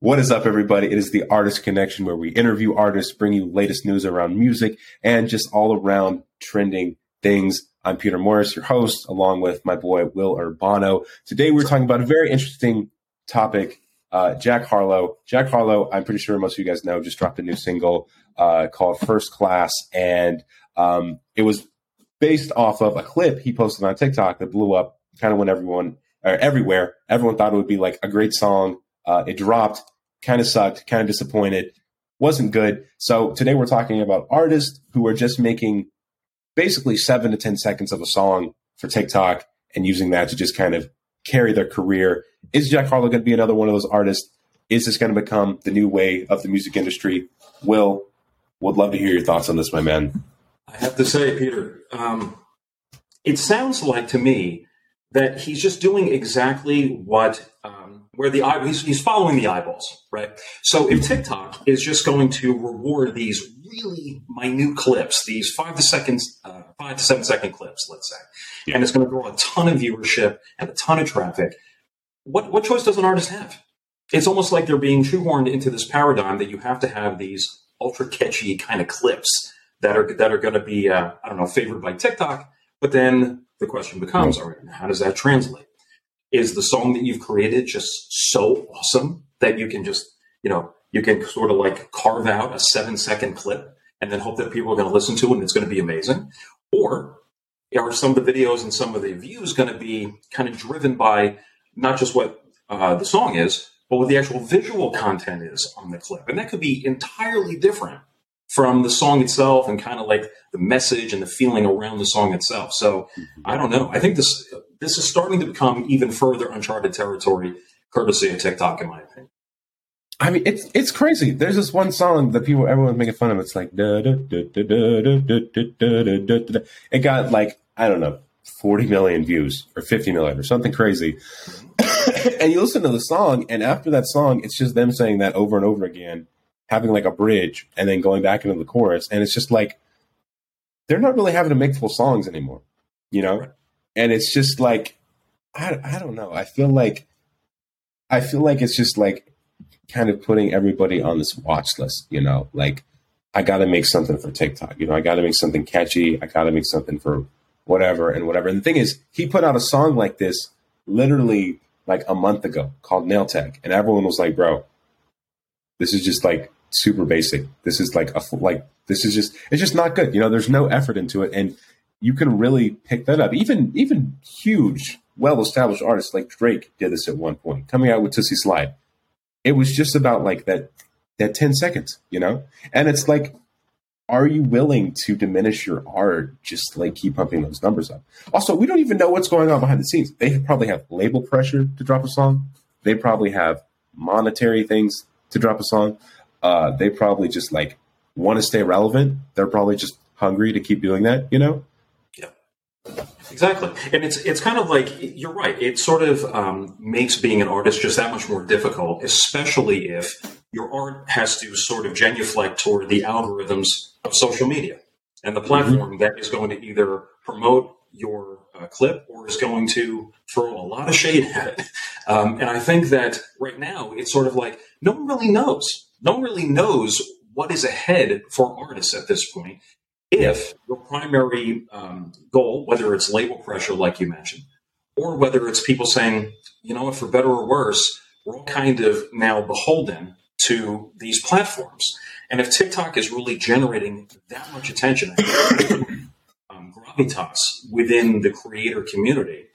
What is up, everybody? It is the Artist Connection where we interview artists, bring you latest news around music and just all around trending things. I'm Peter Morris, your host, along with my boy Will Urbano. Today we're talking about a very interesting topic. Uh, Jack Harlow. Jack Harlow, I'm pretty sure most of you guys know, just dropped a new single uh, called First Class. And um, it was based off of a clip he posted on TikTok that blew up kind of when everyone, or everywhere, everyone thought it would be like a great song uh, it dropped, kind of sucked, kind of disappointed, wasn't good. So today we're talking about artists who are just making basically seven to 10 seconds of a song for TikTok and using that to just kind of carry their career. Is Jack Harlow going to be another one of those artists? Is this going to become the new way of the music industry? Will, would love to hear your thoughts on this, my man. I have to say, Peter, um, it sounds like to me that he's just doing exactly what um, where the eye, he's, he's following the eyeballs, right? So if TikTok is just going to reward these really minute clips, these five to seconds, uh, five to seven second clips, let's say, yeah. and it's going to draw a ton of viewership and a ton of traffic, what what choice does an artist have? It's almost like they're being shoehorned into this paradigm that you have to have these ultra catchy kind of clips that are that are going to be uh, I don't know favored by TikTok, but then the question becomes, all right, how does that translate? Is the song that you've created just so awesome that you can just, you know, you can sort of like carve out a seven second clip and then hope that people are going to listen to it and it's going to be amazing? Or are some of the videos and some of the views going to be kind of driven by not just what uh, the song is, but what the actual visual content is on the clip? And that could be entirely different from the song itself and kind of like the message and the feeling around the song itself. So I don't know. I think this this is starting to become even further uncharted territory, courtesy of TikTok, in my opinion. I mean, it's it's crazy. There's this one song that people everyone's making fun of. It's like da da da da da da da da da. It got like I don't know, 40 million views or 50 million or something crazy. and you listen to the song, and after that song, it's just them saying that over and over again having like a bridge and then going back into the chorus. And it's just like, they're not really having to make full songs anymore, you know? And it's just like, I, I don't know. I feel like, I feel like it's just like kind of putting everybody on this watch list, you know? Like, I got to make something for TikTok. You know, I got to make something catchy. I got to make something for whatever and whatever. And the thing is, he put out a song like this literally like a month ago called Nail Tech. And everyone was like, bro, this is just like super basic. This is like a like this is just it's just not good. You know, there's no effort into it, and you can really pick that up. Even even huge, well established artists like Drake did this at one point, coming out with Toosie Slide. It was just about like that that ten seconds, you know, and it's like. Are you willing to diminish your art just like keep pumping those numbers up? Also, we don't even know what's going on behind the scenes. They probably have label pressure to drop a song. They probably have monetary things to drop a song uh, they probably just like want to stay relevant. They're probably just hungry to keep doing that, you know? Exactly. And it's it's kind of like you're right. It sort of um, makes being an artist just that much more difficult, especially if your art has to sort of genuflect toward the algorithms of social media and the platform mm-hmm. that is going to either promote your uh, clip or is going to throw a lot of shade at it. Um, and I think that right now it's sort of like no one really knows no one really knows what is ahead for artists at this point if your primary um, goal, whether it's label pressure, like you mentioned, or whether it's people saying, you know what, for better or worse, we're all kind of now beholden to these platforms. And if TikTok is really generating that much attention, um, gravitas within the creator community,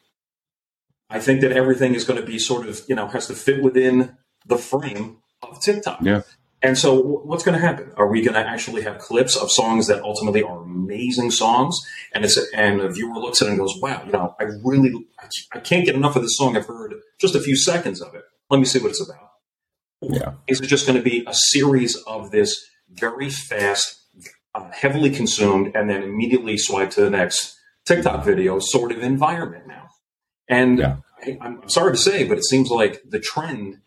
I think that everything is going to be sort of, you know, has to fit within the frame of TikTok. Yeah. And so, what's going to happen? Are we going to actually have clips of songs that ultimately are amazing songs, and it's and a viewer looks at it and goes, "Wow, you know, I really, I can't get enough of this song. I've heard just a few seconds of it. Let me see what it's about." Yeah. Is it just going to be a series of this very fast, uh, heavily consumed, and then immediately swipe to the next TikTok video sort of environment now? And yeah. I, I'm sorry to say, but it seems like the trend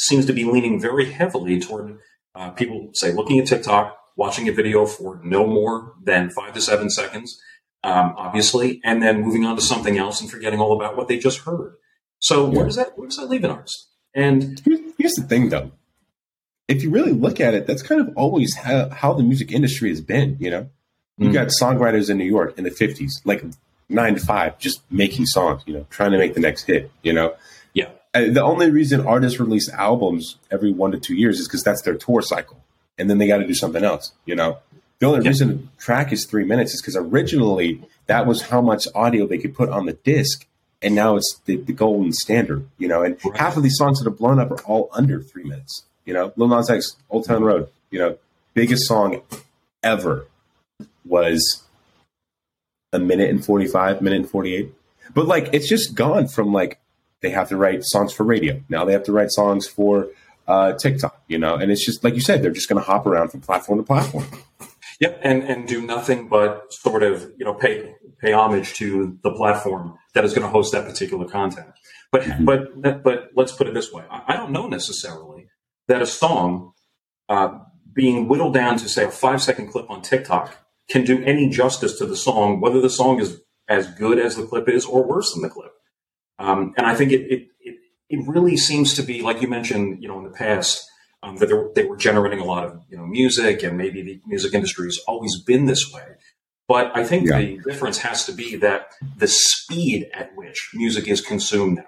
seems to be leaning very heavily toward uh, people say looking at TikTok, watching a video for no more than five to seven seconds, um, obviously, and then moving on to something else and forgetting all about what they just heard. So yeah. where does that where does that leave an artist? And here's the thing, though. If you really look at it, that's kind of always how, how the music industry has been. You know, you mm. got songwriters in New York in the '50s, like nine to five, just making songs. You know, trying to make the next hit. You know, the only reason artists release albums every one to two years is because that's their tour cycle, and then they got to do something else. You know, the only yeah. reason a track is three minutes is because originally that was how much audio they could put on the disc and now it's the, the golden standard, you know. And right. half of these songs that have blown up are all under three minutes. You know, Lil Nas X, Old Town Road, you know, biggest song ever was a minute and 45, minute and 48. But like, it's just gone from like, they have to write songs for radio. Now they have to write songs for uh, TikTok, you know, and it's just like you said, they're just going to hop around from platform to platform. Yep, and and do nothing but sort of you know pay pay homage to the platform that is going to host that particular content. But mm-hmm. but but let's put it this way: I, don't know necessarily that a song uh, being whittled down to say a five second clip on TikTok can do any justice to the song, whether the song is as good as the clip is or worse than the clip. Um, and I think it, it it it really seems to be like you mentioned, you know, in the past um, that were, they were generating a lot of you know music, and maybe the music industry has always been this way. But I think yeah. the difference has to be that the speed at which music is consumed now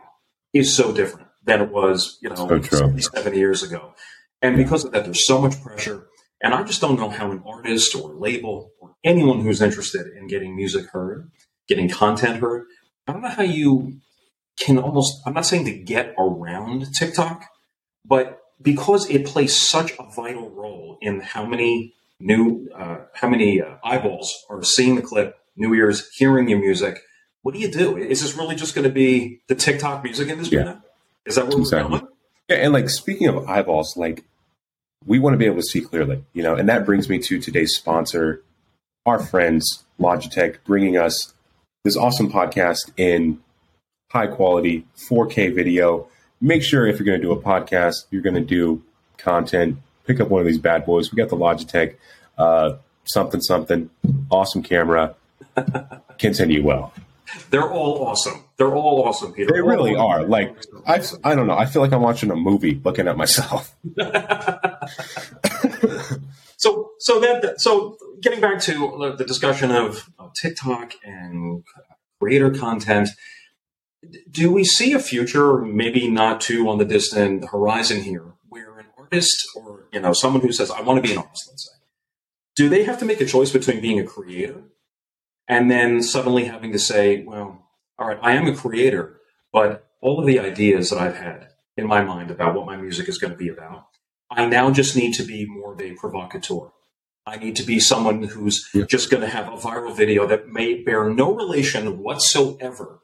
is so different than it was, you know, so seven years ago. And because of that, there's so much pressure. And I just don't know how an artist or label or anyone who's interested in getting music heard, getting content heard, I don't know how you can almost, I'm not saying to get around TikTok, but because it plays such a vital role in how many new, uh, how many uh, eyeballs are seeing the clip, new ears hearing your music. What do you do? Is this really just going to be the TikTok music industry yeah. now? Is that where exactly. we're going? Yeah, and like speaking of eyeballs, like we want to be able to see clearly, you know, and that brings me to today's sponsor, our friends Logitech, bringing us this awesome podcast in high quality 4K video make sure if you're going to do a podcast, you're going to do content, pick up one of these bad boys. We got the Logitech uh, something something, awesome camera. Continue well. They're all awesome. They're all awesome, Peter. They all really are. Like I, I don't know. I feel like I'm watching a movie, looking at myself. so, so that, so getting back to the discussion of, of TikTok and creator content, do we see a future, maybe not too on the distant horizon here, where an artist or you know someone who says, "I want to be an artist," let's say, do they have to make a choice between being a creator and then suddenly having to say, "Well, all right, I am a creator, but all of the ideas that I've had in my mind about what my music is going to be about, I now just need to be more of a provocateur." I need to be someone who's yeah. just going to have a viral video that may bear no relation whatsoever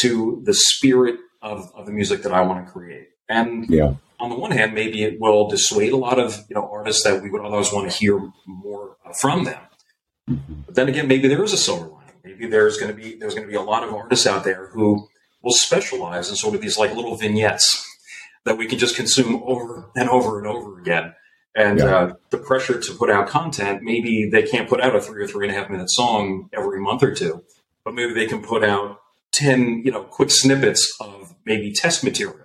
to the spirit of, of the music that I want to create. And yeah. on the one hand, maybe it will dissuade a lot of you know artists that we would otherwise want to hear more from them. But then again, maybe there is a silver lining. Maybe there's going to be there's going to be a lot of artists out there who will specialize in sort of these like little vignettes that we can just consume over and over and over again. And yeah. uh, the pressure to put out content, maybe they can't put out a three or three and a half minute song every month or two, but maybe they can put out 10, you know, quick snippets of maybe test material.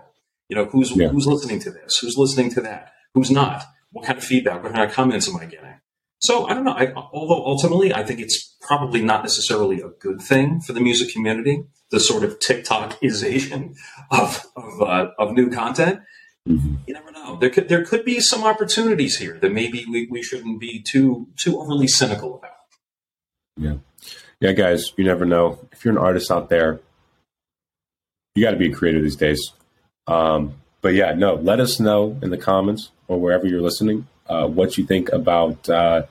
You know, who's yeah. who's listening to this? Who's listening to that? Who's not? What kind of feedback? What kind of comments am I getting? So I don't know. I, although ultimately, I think it's probably not necessarily a good thing for the music community, the sort of TikTokization of of, uh, of new content. Mm-hmm. You never know. There could there could be some opportunities here that maybe we, we shouldn't be too too overly cynical about. Yeah yeah, guys, you never know. If you're an artist out there, you got to be a creator these days. Um, but yeah, no, let us know in the comments or wherever you're listening uh, what you think about, uh,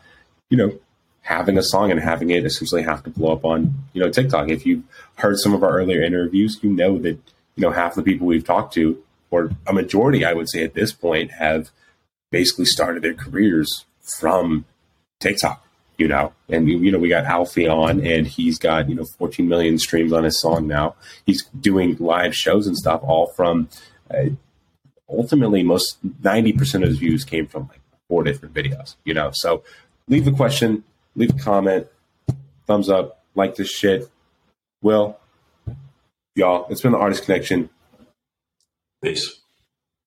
you know, having a song and having it essentially have to blow up on, you know, TikTok. If you've heard some of our earlier interviews, you know that, you know, half the people we've talked to, or a majority, I would say at this point, have basically started their careers from TikTok you know, and you know we got Alfie on, and he's got you know 14 million streams on his song now. He's doing live shows and stuff, all from. Uh, ultimately, most 90 percent of his views came from like four different videos. You know, so leave a question, leave a comment, thumbs up, like this shit. Will, y'all, it's been the Artist Connection. Peace.